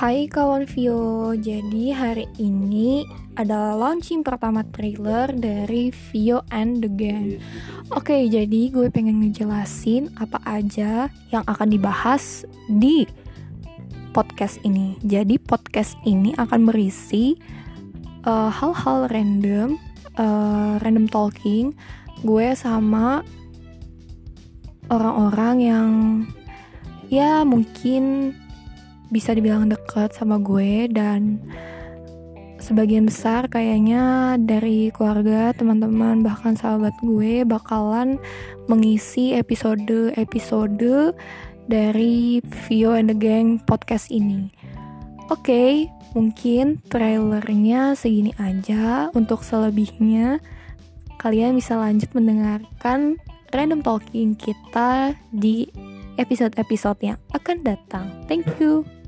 Hai kawan Vio, jadi hari ini adalah launching pertama trailer dari Vio and the Gang. Oke, jadi gue pengen ngejelasin apa aja yang akan dibahas di podcast ini. Jadi podcast ini akan berisi uh, hal-hal random, uh, random talking gue sama orang-orang yang ya mungkin bisa dibilang dekat sama gue dan sebagian besar kayaknya dari keluarga, teman-teman, bahkan sahabat gue bakalan mengisi episode-episode dari Vio and the Gang podcast ini. Oke, okay, mungkin trailernya segini aja. Untuk selebihnya, kalian bisa lanjut mendengarkan random talking kita di episode-episode yang akan datang. Thank you.